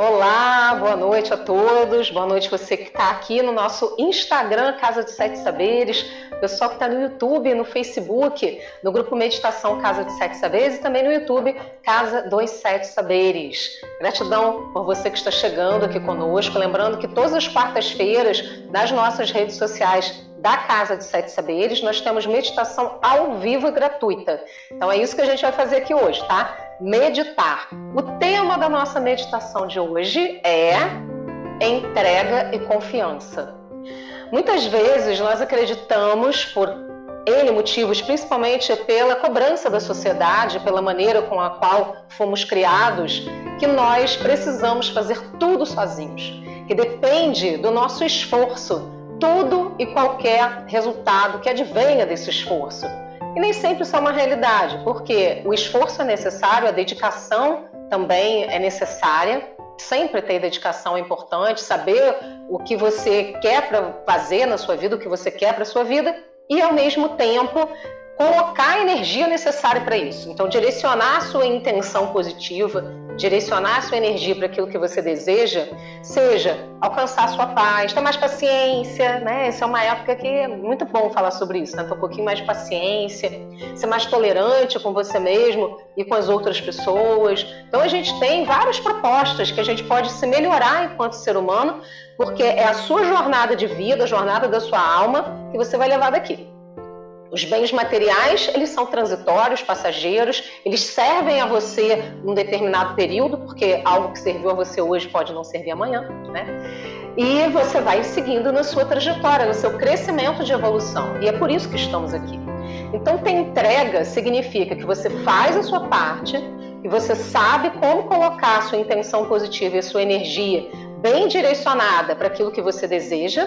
Olá, boa noite a todos. Boa noite você que está aqui no nosso Instagram Casa de Sete Saberes, pessoal que está no YouTube, no Facebook, no grupo Meditação Casa de Sete Saberes e também no YouTube Casa dos Sete Saberes. Gratidão por você que está chegando aqui conosco. Lembrando que todas as quartas-feiras, nas nossas redes sociais, da Casa de Sete Saberes, nós temos meditação ao vivo e gratuita. Então é isso que a gente vai fazer aqui hoje, tá? Meditar. O tema da nossa meditação de hoje é entrega e confiança. Muitas vezes nós acreditamos por N motivos, principalmente pela cobrança da sociedade, pela maneira com a qual fomos criados, que nós precisamos fazer tudo sozinhos, que depende do nosso esforço, tudo e qualquer resultado que advenha desse esforço. E nem sempre isso é uma realidade, porque o esforço é necessário, a dedicação também é necessária. Sempre ter dedicação é importante, saber o que você quer para fazer na sua vida, o que você quer para sua vida, e ao mesmo tempo colocar a energia necessária para isso. Então, direcionar a sua intenção positiva, direcionar a sua energia para aquilo que você deseja, seja alcançar a sua paz, ter mais paciência, né? Essa é uma época que é muito bom falar sobre isso, né? Ter um pouquinho mais de paciência, ser mais tolerante com você mesmo e com as outras pessoas. Então, a gente tem várias propostas que a gente pode se melhorar enquanto ser humano, porque é a sua jornada de vida, a jornada da sua alma que você vai levar daqui. Os bens materiais, eles são transitórios, passageiros, eles servem a você num determinado período, porque algo que serviu a você hoje pode não servir amanhã, né? E você vai seguindo na sua trajetória, no seu crescimento de evolução. E é por isso que estamos aqui. Então, ter entrega significa que você faz a sua parte e você sabe como colocar a sua intenção positiva e a sua energia bem direcionada para aquilo que você deseja,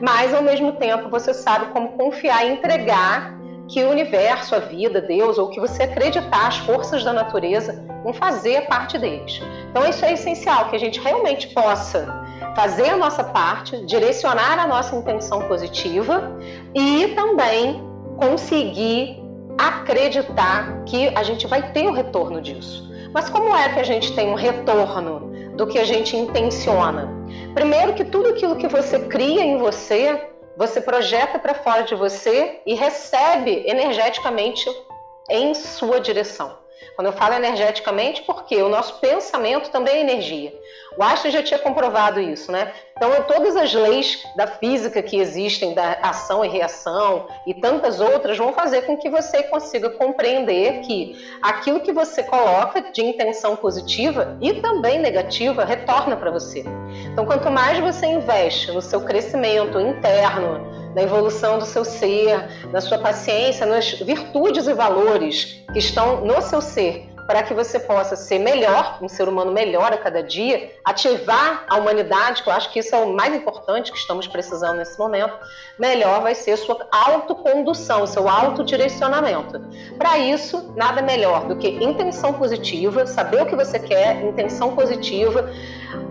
mas ao mesmo tempo você sabe como confiar e entregar que o universo, a vida, Deus, ou que você acreditar, as forças da natureza, vão fazer parte deles. Então isso é essencial, que a gente realmente possa fazer a nossa parte, direcionar a nossa intenção positiva e também conseguir acreditar que a gente vai ter o retorno disso. Mas como é que a gente tem um retorno do que a gente intenciona. Primeiro que tudo aquilo que você cria em você, você projeta para fora de você e recebe energeticamente em sua direção. Quando eu falo energeticamente, porque o nosso pensamento também é energia. O Einstein já tinha comprovado isso, né? Então, todas as leis da física que existem, da ação e reação e tantas outras, vão fazer com que você consiga compreender que aquilo que você coloca de intenção positiva e também negativa retorna para você. Então, quanto mais você investe no seu crescimento interno, na evolução do seu ser, na sua paciência, nas virtudes e valores que estão no seu ser, para que você possa ser melhor, um ser humano melhor a cada dia, ativar a humanidade, que eu acho que isso é o mais importante que estamos precisando nesse momento, melhor vai ser sua autocondução, seu autodirecionamento. Para isso, nada melhor do que intenção positiva, saber o que você quer, intenção positiva,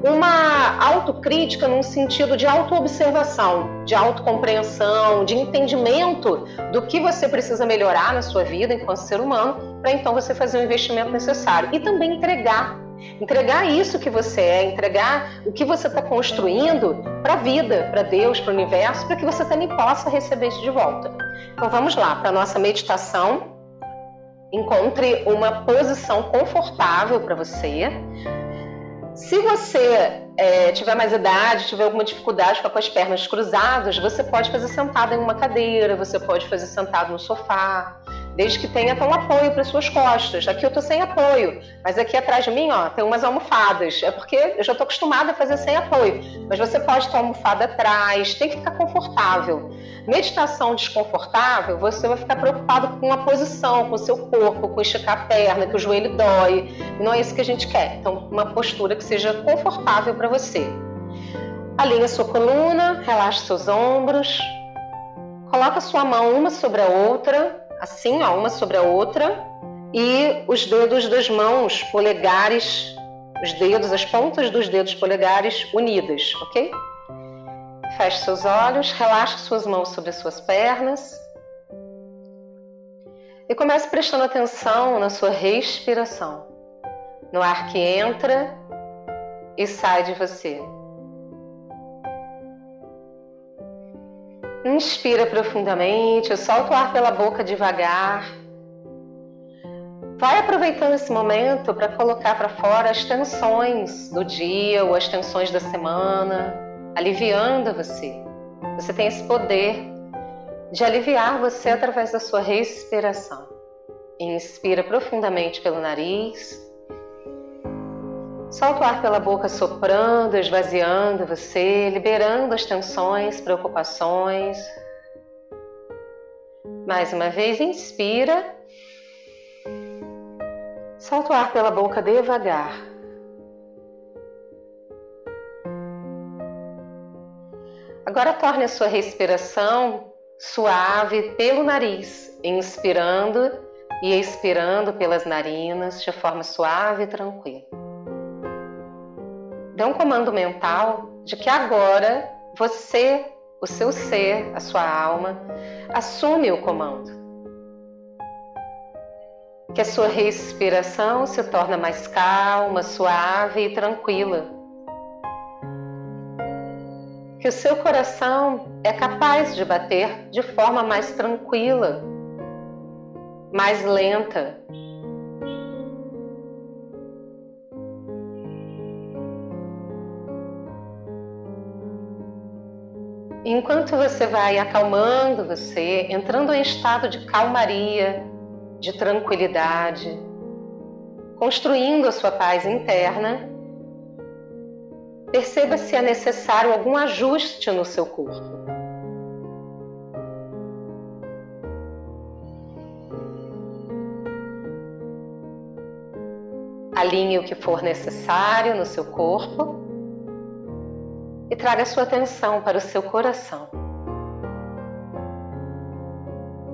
uma autocrítica num sentido de autoobservação, de autocompreensão, de entendimento do que você precisa melhorar na sua vida enquanto ser humano, para então você fazer o investimento necessário e também entregar. Entregar isso que você é, entregar o que você está construindo para a vida, para Deus, para o universo, para que você também possa receber isso de volta. Então vamos lá para a nossa meditação. Encontre uma posição confortável para você. Se você é, tiver mais idade, tiver alguma dificuldade com as pernas cruzadas, você pode fazer sentado em uma cadeira, você pode fazer sentado no sofá, desde que tenha um apoio para suas costas. Aqui eu tô sem apoio, mas aqui atrás de mim, ó, tem umas almofadas. É porque eu já tô acostumada a fazer sem apoio. Mas você pode ter uma almofada atrás, tem que ficar confortável. Meditação desconfortável, você vai ficar preocupado com a posição, com o seu corpo, com esticar a perna, que o joelho dói. Não é isso que a gente quer. Então, uma postura que seja confortável para você. Alinhe sua coluna, relaxe seus ombros. Coloca sua mão uma sobre a outra assim, ó, uma sobre a outra, e os dedos das mãos polegares, os dedos, as pontas dos dedos polegares unidas, ok? Feche seus olhos, relaxe suas mãos sobre as suas pernas. E comece prestando atenção na sua respiração, no ar que entra e sai de você. Inspira profundamente, solta o ar pela boca devagar. Vai aproveitando esse momento para colocar para fora as tensões do dia ou as tensões da semana, aliviando você. Você tem esse poder de aliviar você através da sua respiração. Inspira profundamente pelo nariz. Solta o ar pela boca soprando, esvaziando você, liberando as tensões, preocupações. Mais uma vez, inspira. Solta o ar pela boca devagar. Agora torne a sua respiração suave pelo nariz, inspirando e expirando pelas narinas de forma suave e tranquila. Dê um comando mental de que agora você, o seu ser, a sua alma, assume o comando. Que a sua respiração se torna mais calma, suave e tranquila que o seu coração é capaz de bater de forma mais tranquila, mais lenta. Enquanto você vai acalmando você, entrando em estado de calmaria, de tranquilidade, construindo a sua paz interna, Perceba se é necessário algum ajuste no seu corpo. Alinhe o que for necessário no seu corpo e traga sua atenção para o seu coração.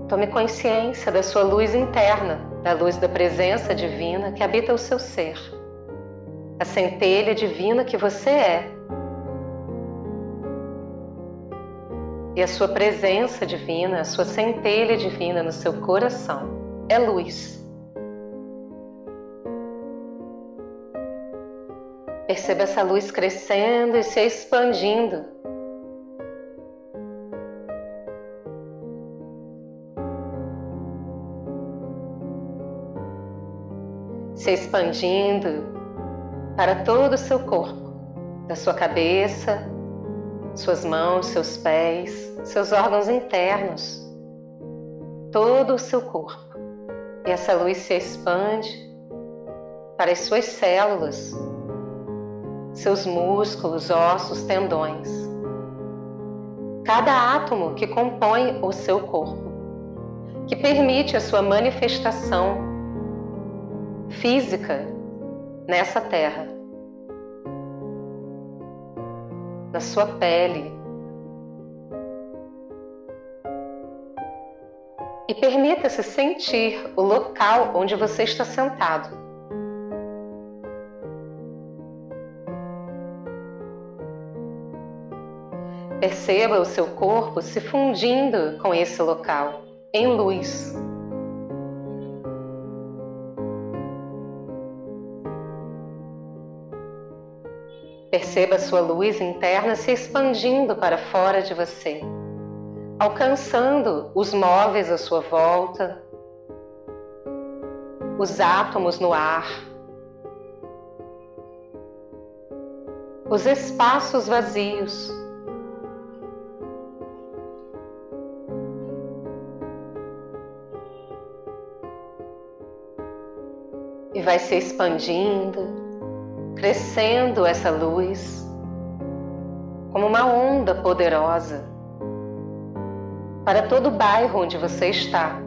Tome consciência da sua luz interna, da luz da presença divina que habita o seu ser a centelha divina que você é. E a sua presença divina, a sua centelha divina no seu coração é luz. Perceba essa luz crescendo e se expandindo. Se expandindo para todo o seu corpo, da sua cabeça, suas mãos, seus pés, seus órgãos internos, todo o seu corpo. E essa luz se expande para as suas células, seus músculos, ossos, tendões. Cada átomo que compõe o seu corpo, que permite a sua manifestação física nessa terra, na sua pele. E permita-se sentir o local onde você está sentado. Perceba o seu corpo se fundindo com esse local em luz. Perceba sua luz interna se expandindo para fora de você, alcançando os móveis à sua volta, os átomos no ar, os espaços vazios. Vai se expandindo crescendo essa luz como uma onda poderosa para todo o bairro onde você está,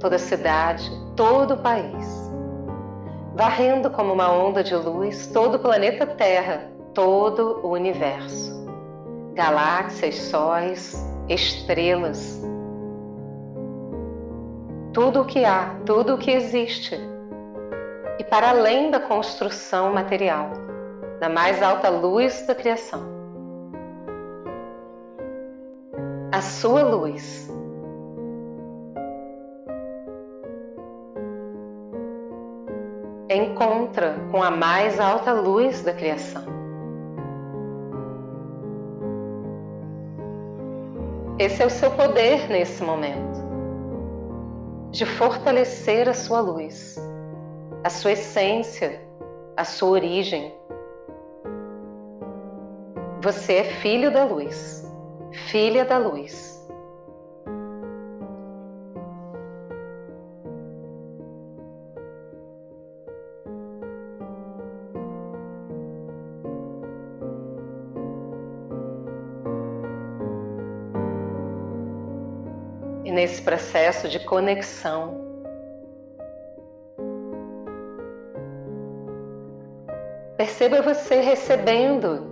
toda a cidade, todo o país, varrendo como uma onda de luz todo o planeta Terra, todo o universo, galáxias, sóis, estrelas, tudo o que há, tudo o que existe para além da construção material, na mais alta luz da criação. A sua luz. Encontra com a mais alta luz da criação. Esse é o seu poder nesse momento, de fortalecer a sua luz a sua essência, a sua origem. Você é filho da luz, filha da luz. E nesse processo de conexão, perceba você recebendo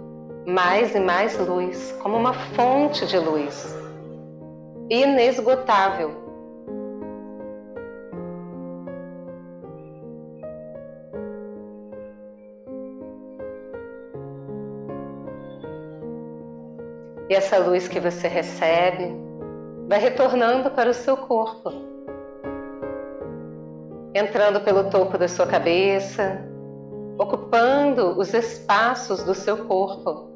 mais e mais luz, como uma fonte de luz inesgotável. E essa luz que você recebe vai retornando para o seu corpo, entrando pelo topo da sua cabeça, ocupando os espaços do seu corpo.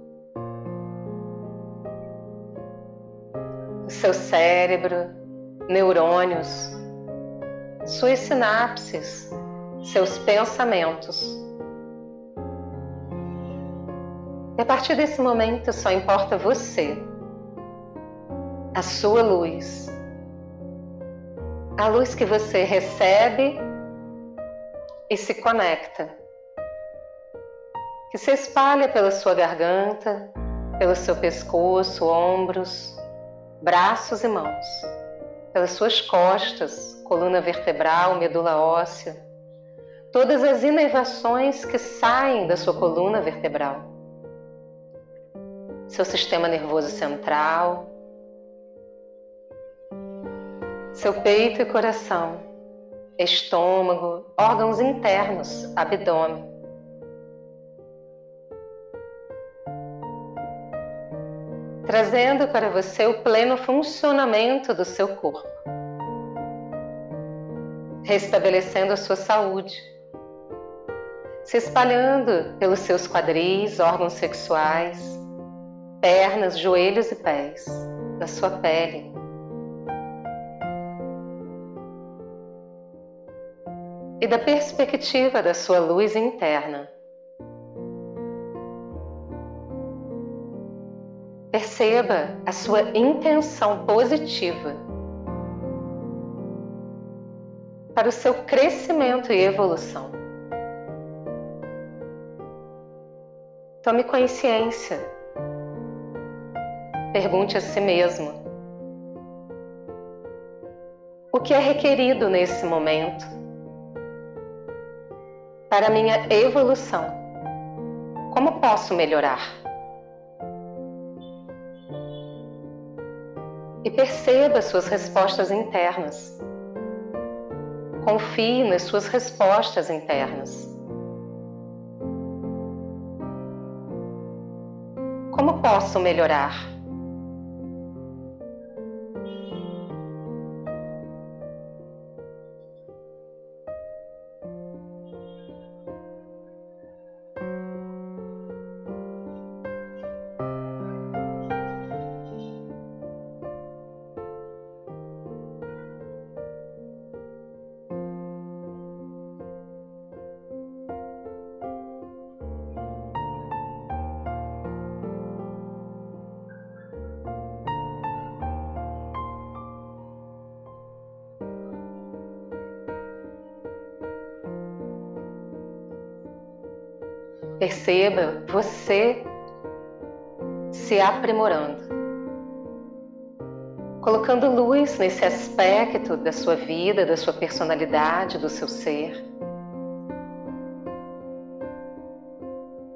O seu cérebro, neurônios, suas sinapses, seus pensamentos. E a partir desse momento só importa você, a sua luz, a luz que você recebe e se conecta que se espalha pela sua garganta, pelo seu pescoço, ombros, braços e mãos, pelas suas costas, coluna vertebral, medula óssea, todas as inervações que saem da sua coluna vertebral, seu sistema nervoso central, seu peito e coração, estômago, órgãos internos, abdômen trazendo para você o pleno funcionamento do seu corpo, restabelecendo a sua saúde, se espalhando pelos seus quadris, órgãos sexuais, pernas, joelhos e pés, na sua pele. E da perspectiva da sua luz interna Perceba a sua intenção positiva para o seu crescimento e evolução. Tome consciência. Pergunte a si mesmo: o que é requerido nesse momento para minha evolução? Como posso melhorar? E perceba suas respostas internas. Confie nas suas respostas internas. Como posso melhorar? Perceba você se aprimorando, colocando luz nesse aspecto da sua vida, da sua personalidade, do seu ser,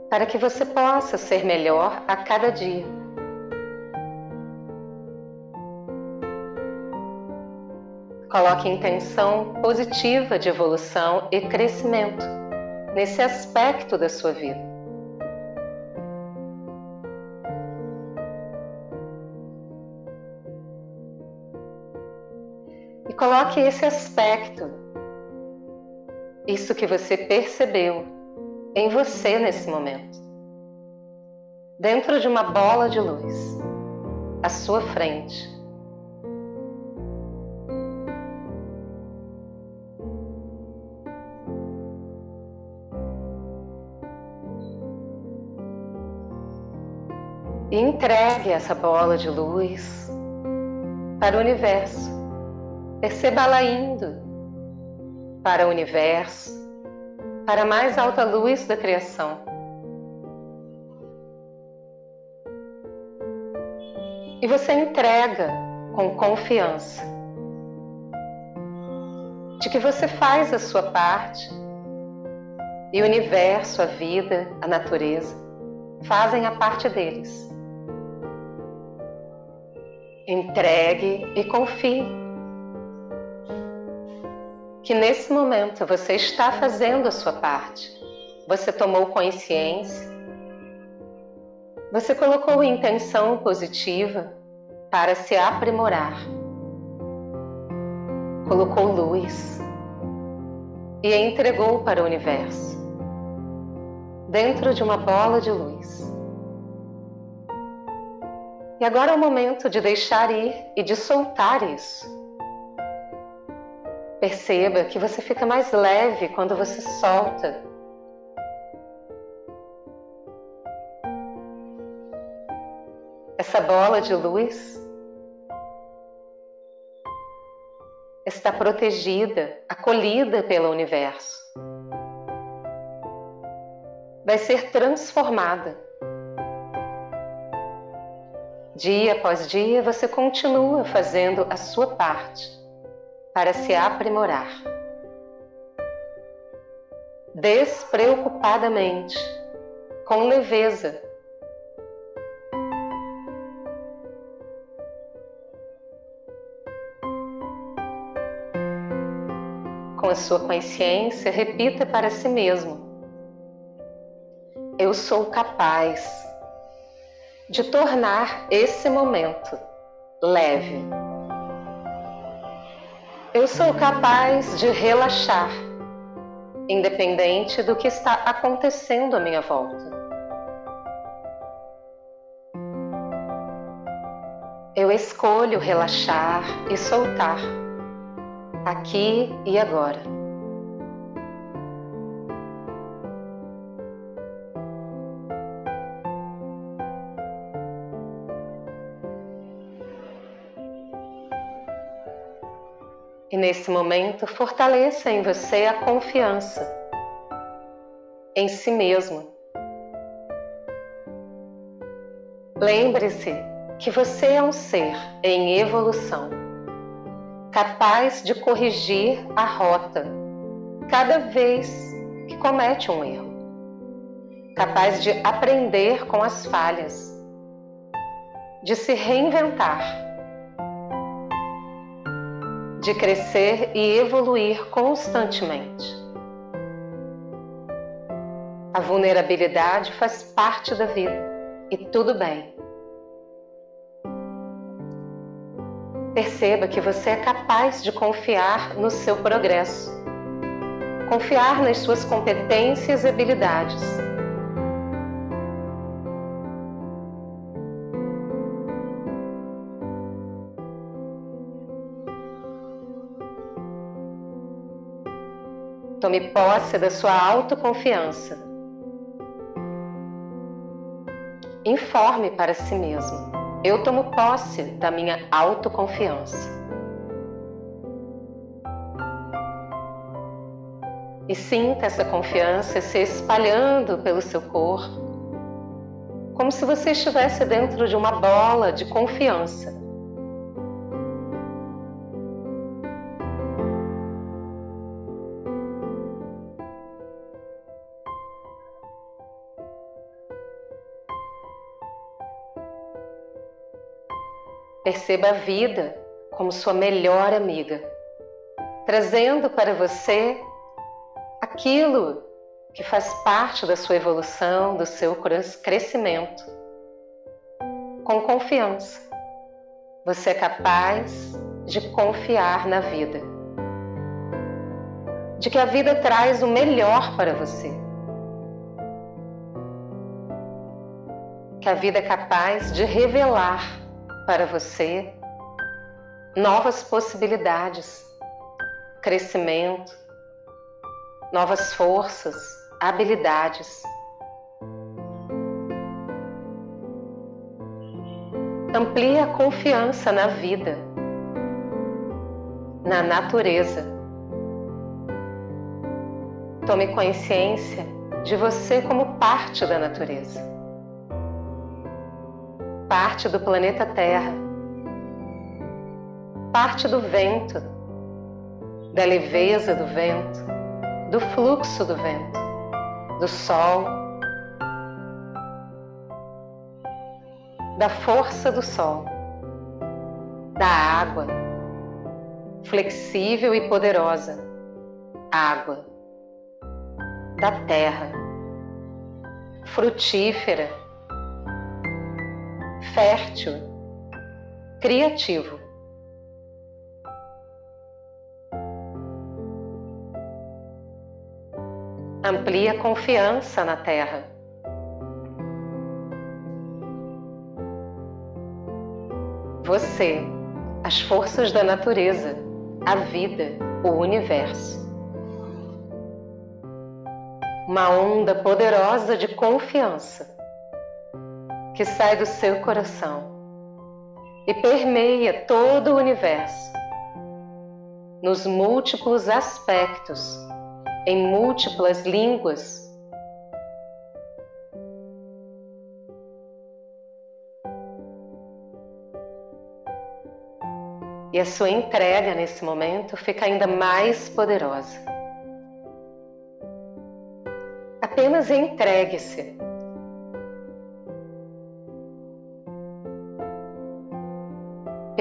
para que você possa ser melhor a cada dia. Coloque intenção positiva de evolução e crescimento nesse aspecto da sua vida. E coloque esse aspecto, isso que você percebeu em você nesse momento, dentro de uma bola de luz, à sua frente, Entregue essa bola de luz para o universo. Perceba-la indo para o universo, para a mais alta luz da criação. E você entrega com confiança de que você faz a sua parte e o universo, a vida, a natureza fazem a parte deles. Entregue e confie que nesse momento você está fazendo a sua parte. Você tomou consciência, você colocou intenção positiva para se aprimorar, colocou luz e entregou para o universo dentro de uma bola de luz. E agora é o momento de deixar ir e de soltar isso. Perceba que você fica mais leve quando você solta. Essa bola de luz está protegida, acolhida pelo universo vai ser transformada. Dia após dia você continua fazendo a sua parte para se aprimorar. Despreocupadamente, com leveza. Com a sua consciência, repita para si mesmo eu sou capaz de tornar esse momento leve. Eu sou capaz de relaxar, independente do que está acontecendo à minha volta. Eu escolho relaxar e soltar, aqui e agora. E nesse momento, fortaleça em você a confiança em si mesmo. Lembre-se que você é um ser em evolução, capaz de corrigir a rota cada vez que comete um erro, capaz de aprender com as falhas, de se reinventar de crescer e evoluir constantemente. A vulnerabilidade faz parte da vida e tudo bem. Perceba que você é capaz de confiar no seu progresso, confiar nas suas competências e habilidades Tome posse da sua autoconfiança. Informe para si mesmo: eu tomo posse da minha autoconfiança. E sinta essa confiança se espalhando pelo seu corpo, como se você estivesse dentro de uma bola de confiança Perceba a vida como sua melhor amiga, trazendo para você aquilo que faz parte da sua evolução, do seu crescimento. Com confiança, você é capaz de confiar na vida, de que a vida traz o melhor para você. Que a vida é capaz de revelar para você novas possibilidades, crescimento, novas forças, habilidades. Amplie a confiança na vida, na natureza. Tome consciência de você como parte da natureza, parte do planeta Terra, parte do vento, da leveza do vento, do fluxo do vento, do sol, da força do sol, da água, flexível e poderosa, água da terra, frutífera, fértil, criativo. Amplia confiança na terra. Você, as forças da natureza, a vida, o universo uma onda poderosa de confiança que sai do seu coração e permeia todo o universo, nos múltiplos aspectos, em múltiplas línguas. E a sua entrega nesse momento fica ainda mais poderosa. Apenas entregue-se.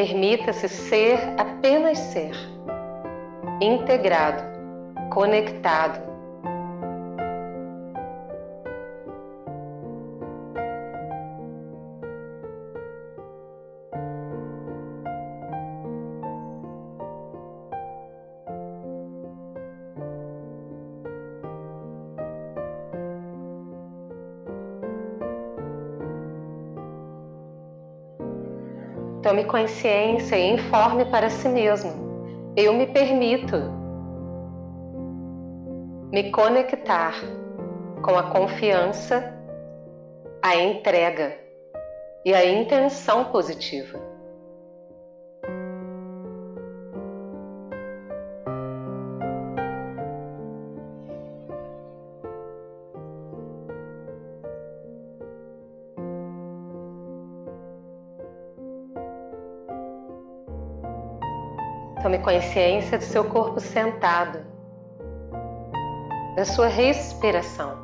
Permita-se ser apenas ser, integrado, conectado Tome consciência e informe para si mesmo. Eu me permito me conectar com a confiança, a entrega e a intenção positiva. Consciência do seu corpo sentado, da sua respiração.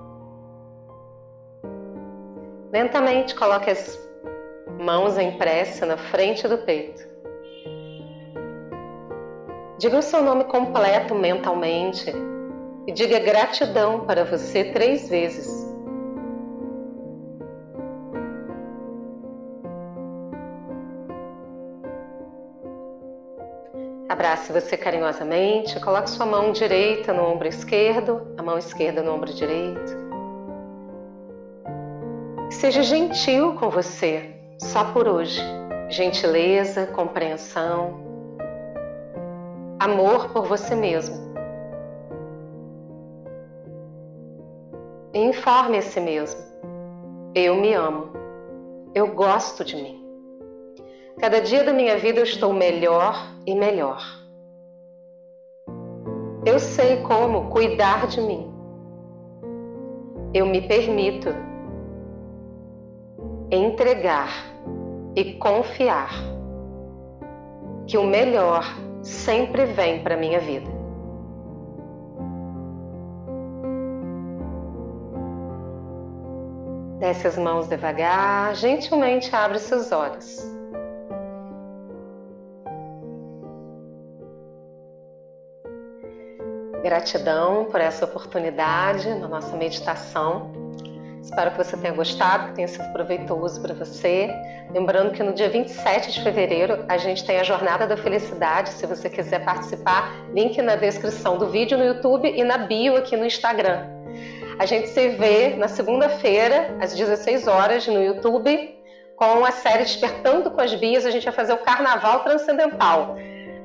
Lentamente coloque as mãos em prece na frente do peito. Diga o seu nome completo mentalmente e diga gratidão para você três vezes. Abrace você carinhosamente, coloque sua mão direita no ombro esquerdo, a mão esquerda no ombro direito. Seja gentil com você, só por hoje. Gentileza, compreensão, amor por você mesmo. Informe a si mesmo: eu me amo, eu gosto de mim. Cada dia da minha vida eu estou melhor e melhor. Eu sei como cuidar de mim. Eu me permito entregar e confiar que o melhor sempre vem para minha vida. Desce as mãos devagar, gentilmente abre seus olhos. Gratidão por essa oportunidade na nossa meditação. Espero que você tenha gostado, que tenha sido proveitoso para você. Lembrando que no dia 27 de fevereiro a gente tem a Jornada da Felicidade. Se você quiser participar, link na descrição do vídeo no YouTube e na bio aqui no Instagram. A gente se vê na segunda-feira, às 16 horas, no YouTube, com a série Despertando com as Bias. A gente vai fazer o Carnaval Transcendental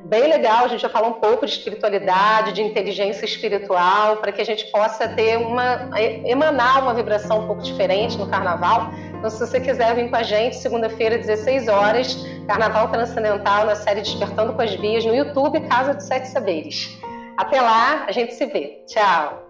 bem legal. A gente vai falar um pouco de espiritualidade, de inteligência espiritual, para que a gente possa ter uma emanar uma vibração um pouco diferente no carnaval, Então, se você quiser vir com a gente, segunda-feira, 16 horas, Carnaval Transcendental na série Despertando com as Vias no YouTube Casa de Sete Saberes. Até lá, a gente se vê. Tchau!